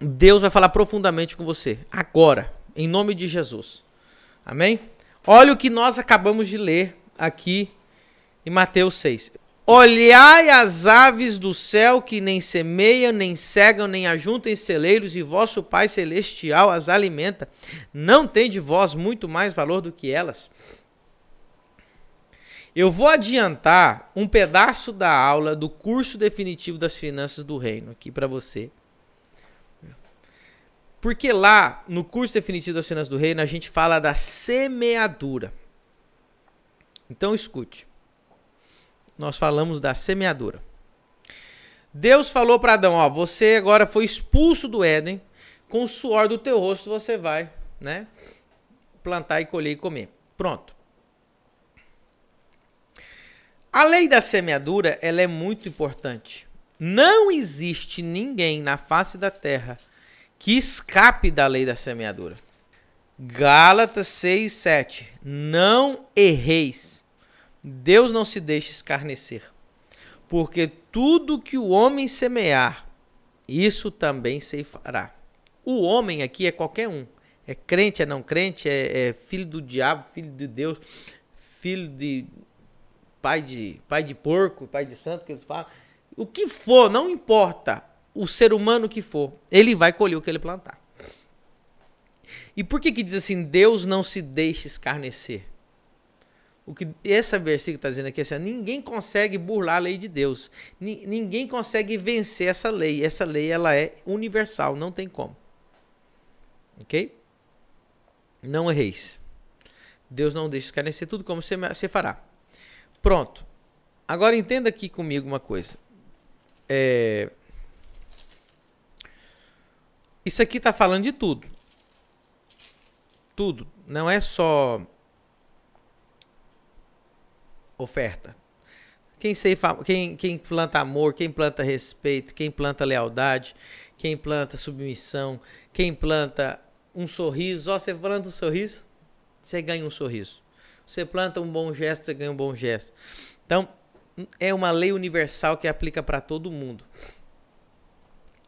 Deus vai falar profundamente com você agora, em nome de Jesus. Amém? Olha o que nós acabamos de ler aqui em Mateus 6. Olhai as aves do céu que nem semeiam, nem cegam, nem ajuntam em celeiros, e vosso Pai Celestial as alimenta. Não tem de vós muito mais valor do que elas? Eu vou adiantar um pedaço da aula do curso definitivo das finanças do reino aqui para você. Porque lá, no curso definitivo das finanças do reino, a gente fala da semeadura. Então escute. Nós falamos da semeadura. Deus falou para Adão, ó, você agora foi expulso do Éden, com o suor do teu rosto você vai, né, plantar e colher e comer. Pronto. A lei da semeadura, ela é muito importante. Não existe ninguém na face da terra que escape da lei da semeadura. Gálatas 6, 7. Não erreis. Deus não se deixa escarnecer. Porque tudo que o homem semear, isso também se fará. O homem aqui é qualquer um. É crente, é não crente, é, é filho do diabo, filho de Deus, filho de pai de pai de porco, pai de santo que eles falam. O que for, não importa o ser humano que for, ele vai colher o que ele plantar. E por que que diz assim, Deus não se deixa escarnecer? O que essa versículo está dizendo aqui é assim, ninguém consegue burlar a lei de Deus. Ninguém consegue vencer essa lei. Essa lei ela é universal, não tem como. OK? Não erreis. Deus não deixa escarnecer tudo como você fará. Pronto. Agora entenda aqui comigo uma coisa. É, isso aqui está falando de tudo. Tudo. Não é só oferta. Quem, sei, quem, quem planta amor, quem planta respeito, quem planta lealdade, quem planta submissão, quem planta um sorriso. Ó, você planta um sorriso, você ganha um sorriso. Você planta um bom gesto, você ganha um bom gesto. Então, é uma lei universal que aplica para todo mundo.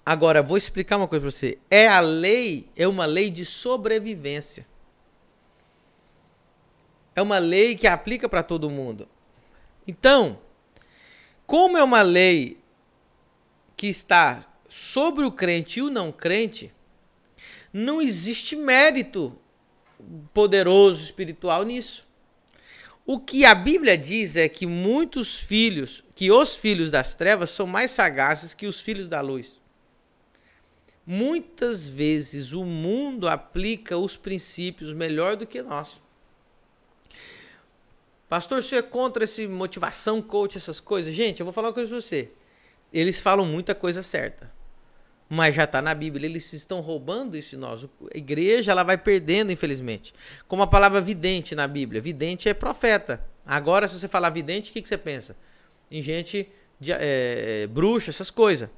Agora, vou explicar uma coisa para você. É a lei, é uma lei de sobrevivência. É uma lei que aplica para todo mundo. Então, como é uma lei que está sobre o crente e o não crente, não existe mérito poderoso espiritual nisso. O que a Bíblia diz é que muitos filhos, que os filhos das trevas são mais sagazes que os filhos da luz. Muitas vezes o mundo aplica os princípios melhor do que nós. Pastor, você é contra esse motivação, coach, essas coisas? Gente, eu vou falar uma coisa pra você. Eles falam muita coisa certa. Mas já está na Bíblia. Eles estão roubando isso de nós. A igreja ela vai perdendo, infelizmente. Como a palavra vidente na Bíblia. Vidente é profeta. Agora, se você falar vidente, o que, que você pensa? Em gente, de, é, bruxa, essas coisas.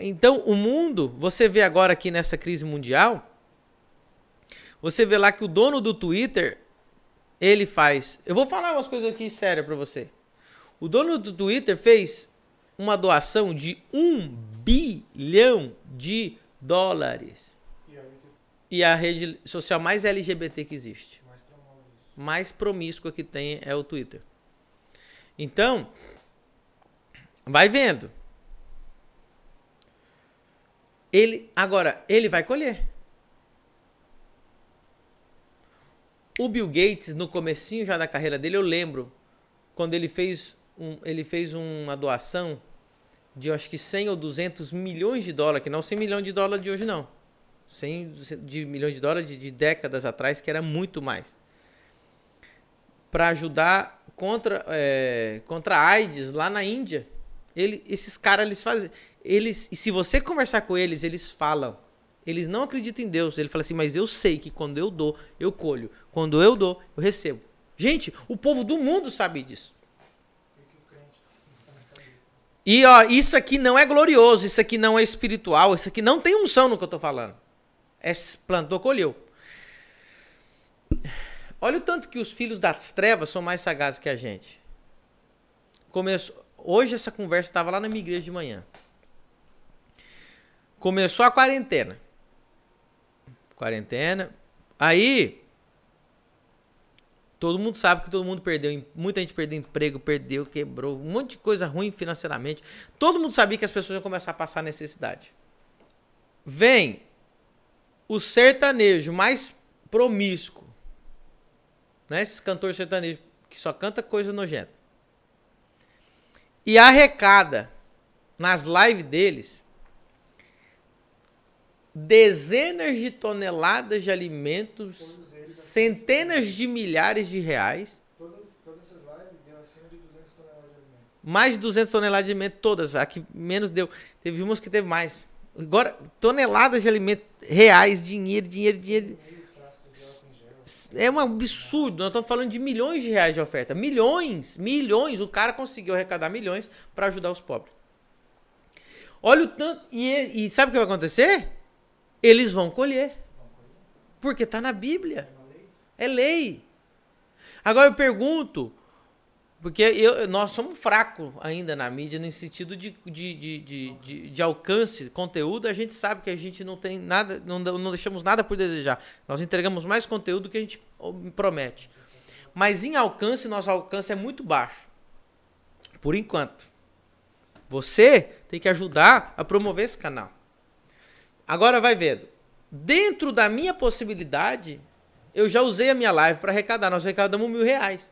Então, o mundo, você vê agora aqui nessa crise mundial, você vê lá que o dono do Twitter, ele faz. Eu vou falar umas coisas aqui sérias para você. O dono do Twitter fez uma doação de um bilhão de dólares. E a rede social mais LGBT que existe. Mais promíscua que tem é o Twitter. Então, vai vendo. Ele agora ele vai colher. O Bill Gates no comecinho já da carreira dele, eu lembro quando ele fez um, ele fez uma doação de acho que 100 ou 200 milhões de dólares, que não 100 milhões de dólares de hoje não. 100 de milhões de dólares de, de décadas atrás, que era muito mais. Para ajudar contra, é, contra a AIDS lá na Índia. Ele, esses caras, eles fazem eles, e se você conversar com eles, eles falam. Eles não acreditam em Deus. Ele fala assim, mas eu sei que quando eu dou, eu colho. Quando eu dou, eu recebo. Gente, o povo do mundo sabe disso. E ó, isso aqui não é glorioso, isso aqui não é espiritual, isso aqui não tem unção no que eu tô falando. É plantou, colheu. Olha o tanto que os filhos das trevas são mais sagazes que a gente. Começou, hoje essa conversa estava lá na minha igreja de manhã. Começou a quarentena. Quarentena. Aí todo mundo sabe que todo mundo perdeu, muita gente perdeu emprego, perdeu, quebrou, um monte de coisa ruim financeiramente. Todo mundo sabia que as pessoas iam começar a passar necessidade. Vem o sertanejo mais promíscuo, né? Esses cantores sertanejos que só canta coisa nojenta. E arrecada nas lives deles dezenas de toneladas de alimentos, centenas de milhares de reais. Todas, essas lives deu acima de 200 toneladas de. Mais de 200 toneladas de alimento, todas. A que menos deu. Teve umas que teve mais. Agora, toneladas de alimento reais, dinheiro, dinheiro, dinheiro. Meio de. É um absurdo. Nós estamos falando de milhões de reais de oferta. Milhões, milhões. O cara conseguiu arrecadar milhões para ajudar os pobres. Olha o tanto. E, e sabe o que vai acontecer? Eles vão colher. Porque está na Bíblia. É lei. Agora eu pergunto, porque eu, nós somos fracos ainda na mídia, no sentido de, de, de, de, de, de alcance, conteúdo, a gente sabe que a gente não tem nada, não, não deixamos nada por desejar. Nós entregamos mais conteúdo do que a gente promete. Mas em alcance, nosso alcance é muito baixo. Por enquanto. Você tem que ajudar a promover esse canal. Agora vai vendo. Dentro da minha possibilidade, eu já usei a minha live para arrecadar. Nós arrecadamos mil reais.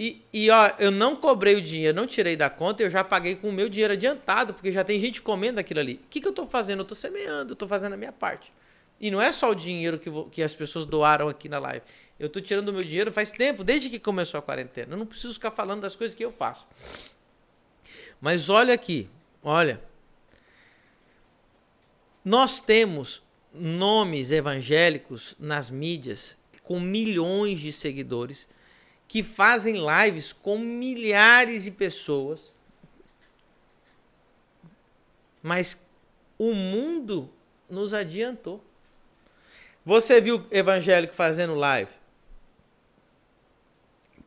E, e ó, eu não cobrei o dinheiro, não tirei da conta, eu já paguei com o meu dinheiro adiantado, porque já tem gente comendo aquilo ali. O que, que eu tô fazendo? Eu tô semeando, eu tô fazendo a minha parte. E não é só o dinheiro que, vou- que as pessoas doaram aqui na live. Eu tô tirando o meu dinheiro faz tempo, desde que começou a quarentena. Eu não preciso ficar falando das coisas que eu faço. Mas olha aqui, olha. Nós temos nomes evangélicos nas mídias com milhões de seguidores que fazem lives com milhares de pessoas. Mas o mundo nos adiantou. Você viu evangélico fazendo live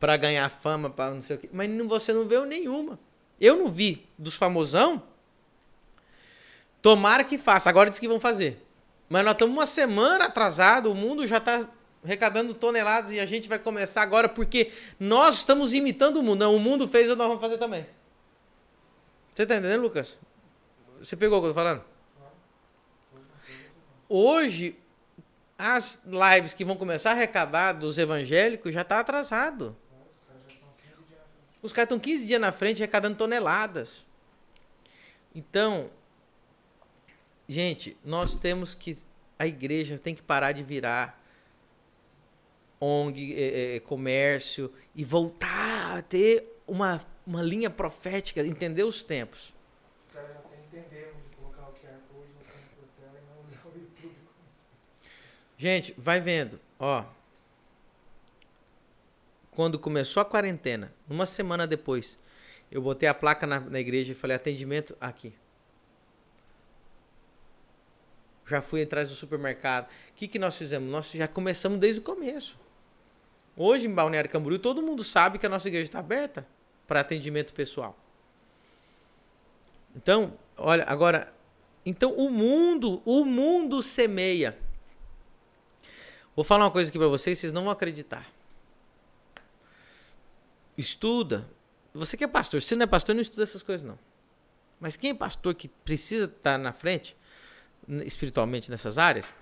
para ganhar fama, para não sei o quê, mas você não viu nenhuma. Eu não vi dos famosão. Tomara que faça. Agora diz que vão fazer. Mas nós estamos uma semana atrasado, o mundo já está arrecadando toneladas e a gente vai começar agora porque nós estamos imitando o mundo. Não, o mundo fez, nós vamos fazer também. Você tá entendendo, Lucas? Você pegou o que eu tô falando? Hoje, as lives que vão começar a arrecadar dos evangélicos já tá atrasado. Os caras estão 15 dias na frente arrecadando toneladas. Então, gente, nós temos que. A igreja tem que parar de virar ONG, eh, eh, comércio e voltar a ter uma, uma linha profética, entender os tempos. Os caras já até entenderam de colocar o QR Code no canto da tela e não usar o YouTube. Gente, vai vendo, ó. Quando começou a quarentena, uma semana depois, eu botei a placa na, na igreja e falei: atendimento aqui. Já fui atrás do supermercado. O que, que nós fizemos? Nós já começamos desde o começo. Hoje, em Balneário Camboriú, todo mundo sabe que a nossa igreja está aberta para atendimento pessoal. Então, olha, agora. Então, o mundo, o mundo semeia. Vou falar uma coisa aqui para vocês, vocês não vão acreditar. Estuda. Você que é pastor, se não é pastor, não estuda essas coisas não. Mas quem é pastor que precisa estar na frente, espiritualmente nessas áreas,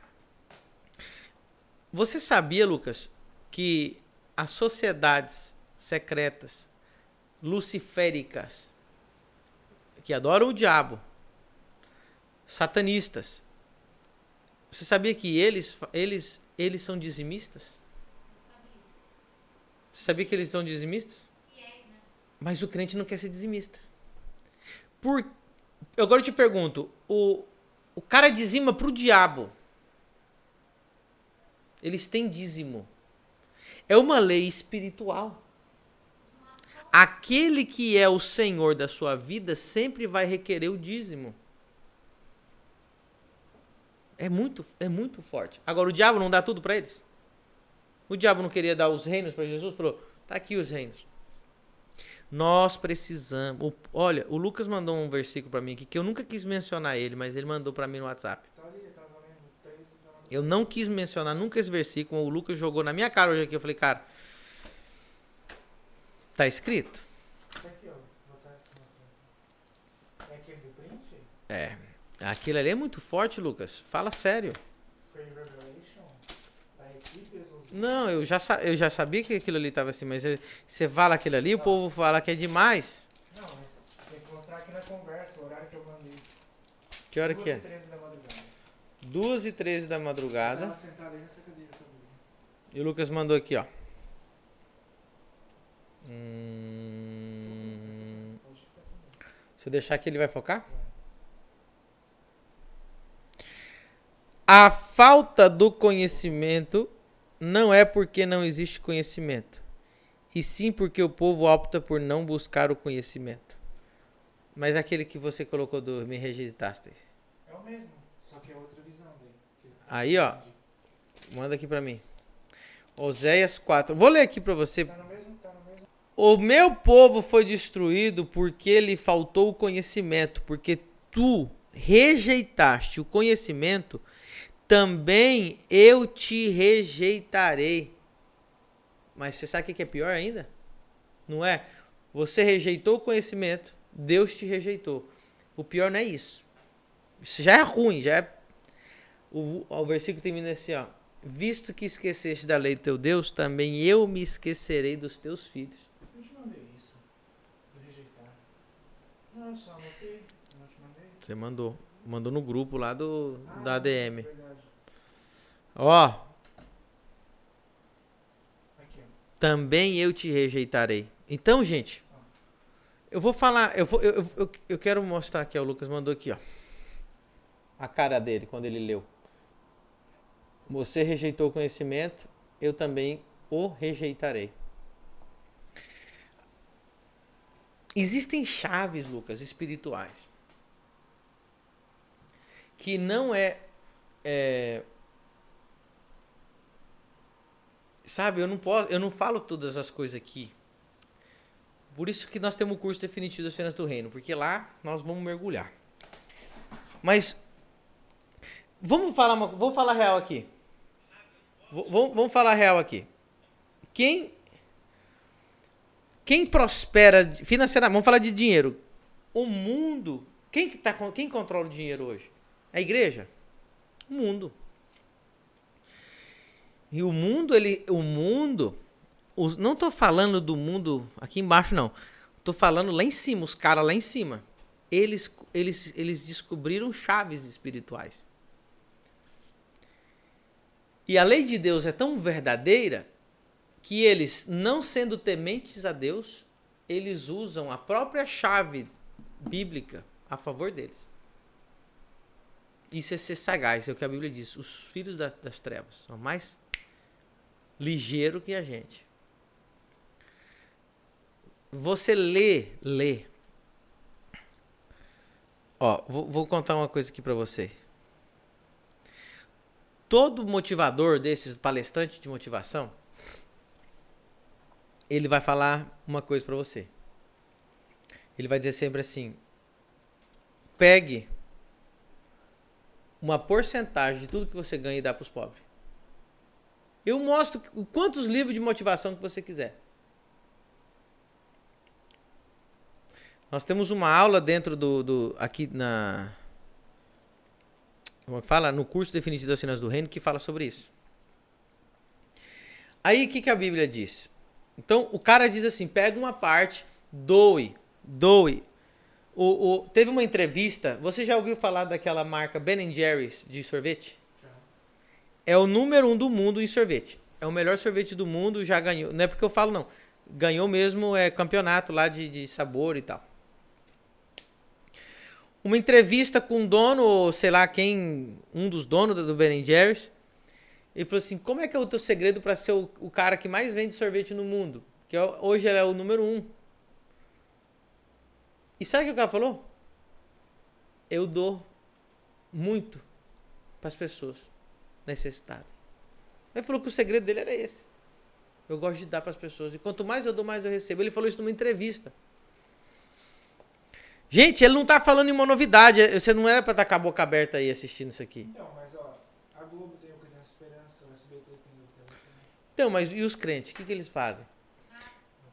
você sabia, Lucas, que as sociedades secretas, luciféricas, que adoram o diabo, satanistas, você sabia que eles, eles, eles são dizimistas? Você sabia que eles são dizimistas? Mas o crente não quer ser dizimista. Por... Eu agora te pergunto, o, o cara dizima pro diabo. Eles têm dízimo. É uma lei espiritual. Aquele que é o senhor da sua vida sempre vai requerer o dízimo. É muito, é muito forte. Agora, o diabo não dá tudo para eles? O diabo não queria dar os reinos para Jesus? Falou: tá aqui os reinos. Nós precisamos. olha, o Lucas mandou um versículo pra mim aqui que eu nunca quis mencionar ele, mas ele mandou pra mim no WhatsApp. Tá ali, eu tava lendo 3 da madrugada. Eu não quis mencionar nunca esse versículo. O Lucas jogou na minha cara hoje aqui. Eu falei, cara, tá escrito? Tá tá. É aquele do print? É. Aquilo ali é muito forte, Lucas. Fala sério. Não, eu já, eu já sabia que aquilo ali tava assim, mas você fala aquilo ali, o povo fala que é demais. Não, mas tem que mostrar aqui na conversa o horário que eu mandei. Que hora que é? 13 da madrugada. 2 e 13 da madrugada. E o Lucas mandou aqui, ó. Hum, se eu deixar aqui, ele vai focar? A falta do conhecimento não é porque não existe conhecimento, e sim porque o povo opta por não buscar o conhecimento. Mas aquele que você colocou do me rejeitaste. É o mesmo, só que é outra visão daí. que- Aí, ó. Manda aqui pra mim. Oséias 4. Vou ler aqui pra você. Tá no mesmo, tá. O meu povo foi destruído porque lhe faltou o conhecimento, porque tu rejeitaste o conhecimento, também eu te rejeitarei. Mas você sabe o que que é pior ainda? Não é? Você rejeitou o conhecimento, Deus te rejeitou. O pior não é isso. Isso já é ruim, já é. O, o versículo termina assim, ó. Visto que esqueceste da lei do teu Deus, também eu me esquecerei dos teus filhos. Eu te mandei isso. Do rejeitar. Não, eu só anotei. Não te mandei. Você mandou. Mandou no grupo lá do, Ah, da ADM. Verdade. Ó, Aqui, ó. também eu te rejeitarei. Então, gente, eu vou falar, eu, vou, eu, eu, eu, eu quero mostrar aqui, ó, o Lucas mandou aqui, ó. A cara dele quando ele leu. Você rejeitou o conhecimento, eu também o rejeitarei. Existem chaves, Lucas, espirituais. Que não é, é Sabe, eu não posso, eu não falo todas as coisas aqui. Por isso que nós temos o curso definitivo das cenas do reino, porque lá nós vamos mergulhar. Mas vamos falar uma, vou falar real aqui. Vamos, vamos falar real aqui. Quem quem prospera financeiramente, vamos falar de dinheiro. O mundo, quem que tá quem controla o dinheiro hoje? A igreja? O mundo. E o mundo, ele, o mundo, os- não tô falando do mundo aqui embaixo não. Tô falando lá em cima, os caras lá em cima. Eles, eles, eles descobriram chaves espirituais. E a lei de Deus é tão verdadeira que eles, não sendo tementes a Deus, eles usam a própria chave bíblica a favor deles. Isso é ser sagaz, é o que a Bíblia diz. Os filhos da- das trevas são mais ligeiro que a gente. Você lê, lê. Ó, vou, vou contar uma coisa aqui pra você. Todo motivador desses palestrantes de motivação, ele vai falar uma coisa pra você. Ele vai dizer sempre assim: pegue uma porcentagem de tudo que você ganha e dá pros pobres. Eu mostro quantos livros de motivação que você quiser. Nós temos uma aula dentro do, do aqui na como é fala no curso definitivo das cenas do reino que fala sobre isso. Aí o que, que a Bíblia diz? Então o cara diz assim: pega uma parte, doe, doe. O, o- teve uma entrevista. Você já ouviu falar daquela marca Ben Jerry's de sorvete? Já. é o número um do mundo em sorvete. É o melhor sorvete do mundo, já ganhou. Não é porque eu falo, não. Ganhou mesmo é, campeonato lá de, de sabor e tal. Uma entrevista com o dono, ou sei lá quem, um dos donos do Ben Jerry's. Ele falou assim: como é que é o teu segredo para ser o, o cara que mais vende sorvete no mundo? Que hoje ele é o número um. E sabe o que o cara falou? Eu dou muito para as pessoas necessitadas. Ele falou que o segredo dele era esse. Eu gosto de dar para as pessoas. E quanto mais eu dou, mais eu recebo. Ele falou isso numa entrevista. Gente, ele não tá falando em uma novidade. Você não era para estar tá com a boca aberta aí assistindo isso aqui. Então, mas ó, a Globo tem o Criança Esperança, o SBT tem o Teleton. Então, mas e os crentes? O que, que eles fazem?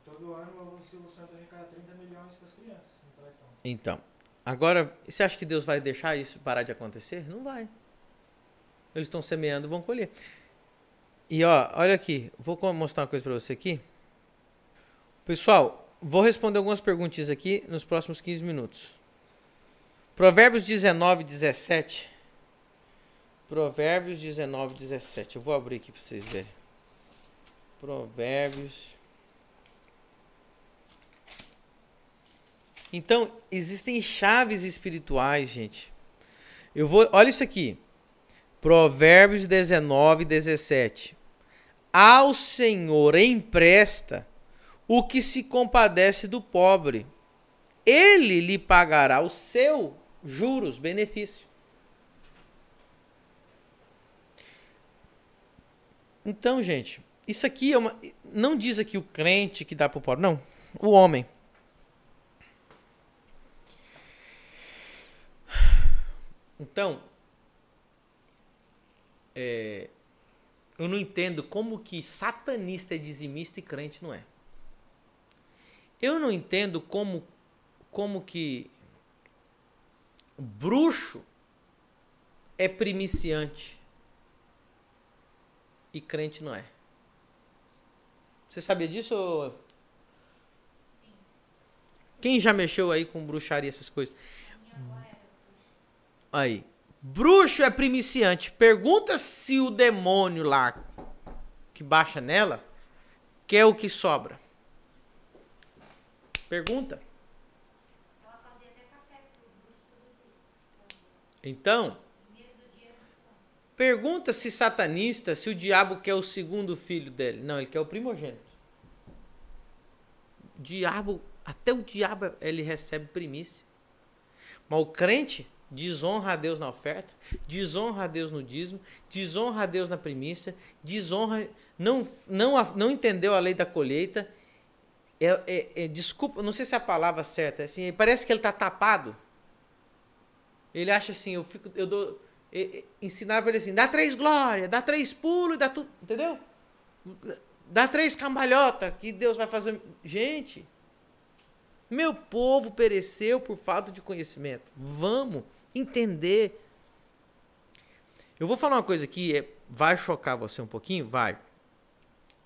Todo ano o Silvio Santos arrecada 30 milhões para as crianças. Então, agora, você acha que Deus vai deixar isso parar de acontecer? Não vai. Eles estão semeando, vão colher. E ó, olha aqui, vou mostrar uma coisa para você aqui. Pessoal, vou responder algumas perguntinhas aqui nos próximos 15 minutos. Provérbios 19, 17. Provérbios 19, 17. Eu vou abrir aqui para vocês verem. Provérbios. Então, existem chaves espirituais, gente. Eu vou, olha isso aqui. Provérbios 19, 17. Ao Senhor empresta o que se compadece do pobre. Ele lhe pagará o seu juros, benefício. Então, gente, isso aqui é uma. Não diz aqui o crente que dá para o pobre, não. O homem. Então, é, eu não entendo como que satanista é dizimista e crente não é. Eu não entendo como como que bruxo é primiciante e crente não é. Você sabia disso? Quem já mexeu aí com bruxaria essas coisas? Aí. Bruxo é primiciante. Pergunta se o demônio lá que baixa nela quer o que sobra. Pergunta. Então, pergunta se satanista, se o diabo quer o segundo filho dele. Não, ele quer o primogênito. Diabo, até o diabo ele recebe primícia. Mas o crente desonra a Deus na oferta, desonra a Deus no dízimo, desonra a Deus na primícia, desonra, não, não, não entendeu a lei da colheita. É, é, é, desculpa, não sei se é a palavra certa, assim, parece que ele está tapado. Ele acha assim, eu fico, eu dou, é, ensinar para ele assim, dá três glórias, dá três pulos, dá tudo, entendeu? Dá três cambalhota que Deus vai fazer. Gente, meu povo pereceu por falta de conhecimento. Vamos entender. Eu vou falar uma coisa aqui, é, vai chocar você um pouquinho? Vai.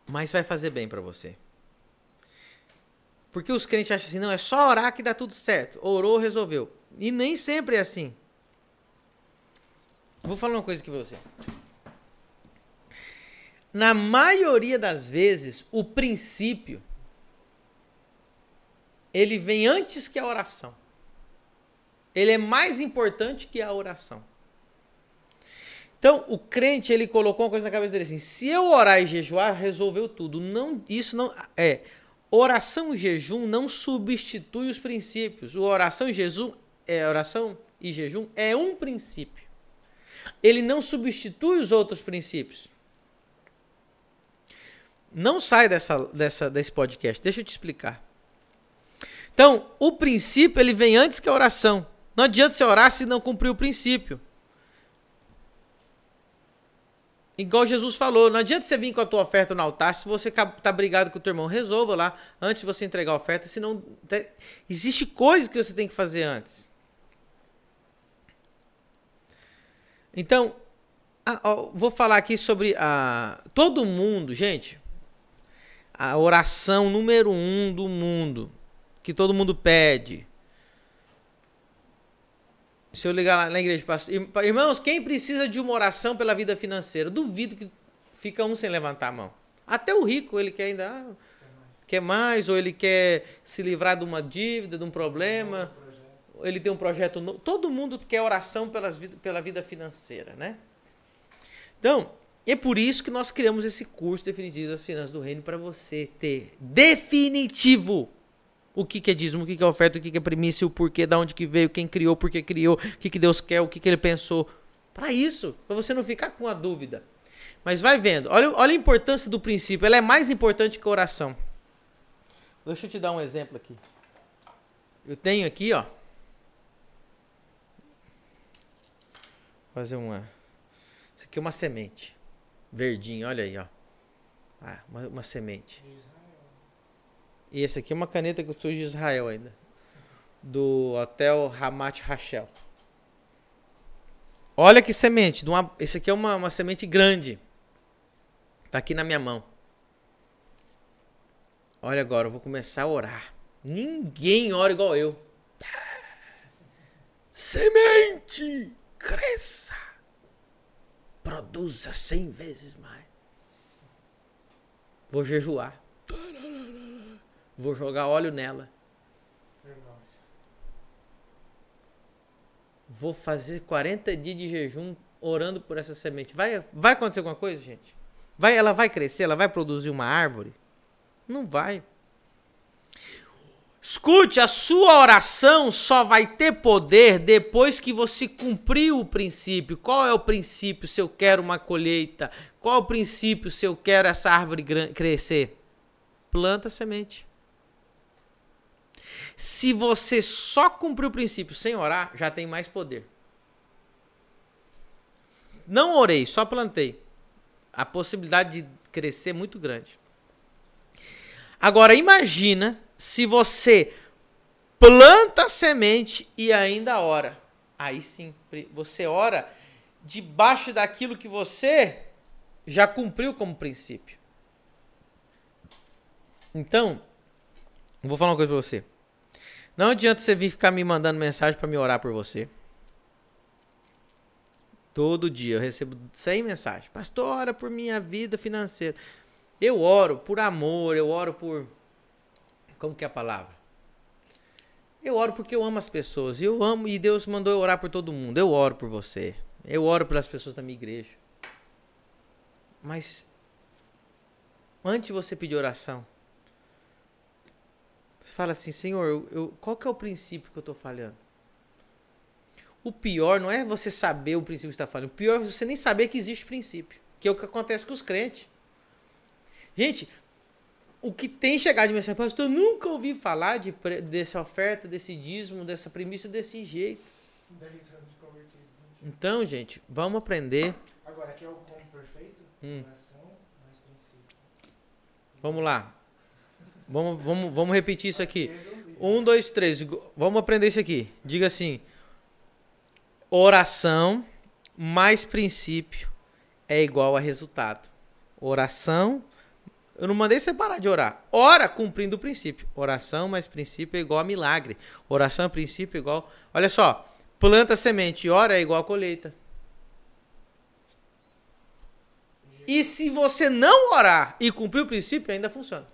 Mas vai fazer bem para você. Porque os crentes acham assim, não, é só orar que dá tudo certo. Orou, resolveu. E nem sempre é assim. Vou falar uma coisa aqui pra você. Na maioria das vezes, o princípio ele vem antes que a oração. Ele é mais importante que a oração. Então, o crente, ele colocou uma coisa na cabeça dele assim: se eu orar e jejuar, resolveu tudo. Não, isso não é oração e jejum não substitui os princípios. O oração e jejum é oração e jejum é um princípio. Ele não substitui os outros princípios. Não sai dessa, dessa, desse podcast. Deixa eu te explicar. Então, o princípio ele vem antes que a oração. Não adianta você orar se não cumprir o princípio. Igual Jesus falou, não adianta você vir com a tua oferta no altar se você tá brigado com o teu irmão. Resolva lá antes de você entregar a oferta, senão existe coisa que você tem que fazer antes. Então, vou falar aqui sobre a todo mundo, gente. A oração número um do mundo que todo mundo pede. Se eu ligar lá na igreja, pastor, irmãos, quem precisa de uma oração pela vida financeira? Duvido que fica um sem levantar a mão. Até o rico, ele quer ainda ah, quer mais, ou ele quer se livrar de uma dívida, de um problema, ele tem um projeto novo. Todo mundo quer oração pelas, pela vida financeira, né? Então, é por isso que nós criamos esse curso definitivo das finanças do reino para você ter definitivo o que, que é dízimo, o que, que é oferta, o que, que é primícia, o porquê, da onde que veio, quem criou, por que criou, o que, que Deus quer, o que, que ele pensou. Para isso, para você não ficar com a dúvida. Mas vai vendo. Olha, olha a importância do princípio. Ela é mais importante que a oração. Deixa eu te dar um exemplo aqui. Eu tenho aqui, ó. Fazer uma. Isso aqui é uma semente. Verdinho, olha aí, ó. Ah, uma, uma semente. Israel. E esse aqui é uma caneta que eu trouxe de Israel ainda. Do Hotel Ramat Rachel. Olha que semente. uma- esse aqui é uma, uma semente grande. Tá aqui na minha mão. Olha agora, eu vou começar a orar. Ninguém ora igual eu. Semente! Cresça! Produza cem vezes mais. Vou jejuar. Vou jogar óleo nela. Vou fazer 40 dias de jejum orando por essa semente. Vai, vai acontecer alguma coisa, gente? Vai, ela vai crescer? Ela vai produzir uma árvore? Não vai. Escute, a sua oração só vai ter poder depois que você cumprir o princípio. Qual é o princípio se eu quero uma colheita? Qual é o princípio se eu quero essa árvore crescer? Planta semente. Se você só cumprir o princípio sem orar, já tem mais poder. Não orei, só plantei. A possibilidade de crescer é muito grande. Agora imagina se você planta a semente e ainda ora. Aí sim, você ora debaixo daquilo que você já cumpriu como princípio. Então, vou falar uma coisa pra você. Não adianta você vir ficar me mandando mensagem pra me orar por você. Todo dia eu recebo 100 mensagens. Pastor, ora por minha vida financeira. Eu oro por amor, eu oro por. Como que é a palavra? Eu oro porque eu amo as pessoas. Eu amo, e Deus mandou eu orar por todo mundo. Eu oro por você. Eu oro pelas pessoas da minha igreja. Mas. Antes de você pedir oração, fala assim, Senhor, eu, eu- qual que é o princípio que eu estou falhando? O pior não é você saber o princípio que você está falando. O pior é você nem saber que existe princípio. Que é o que acontece com os crentes. Gente, o que tem chegado de mensagem, pastor, eu nunca ouvi falar de, dessa oferta, desse dízimo, dessa premissa desse jeito. 10 anos de convertido. gente. Então, gente, vamos aprender. Agora, aqui é o como perfeito. Hum. Vamos lá. Vamos, vamos, vamos repetir isso aqui. Um, dois, três. Vamos aprender isso aqui. Diga assim: oração mais princípio é igual a resultado. Oração. Eu não mandei você parar de orar. Ora cumprindo o princípio. Oração mais princípio é igual a milagre. Oração princípio é igual. Olha só. Planta semente, ora é igual a colheita. E se você não orar e cumprir o princípio, ainda funciona.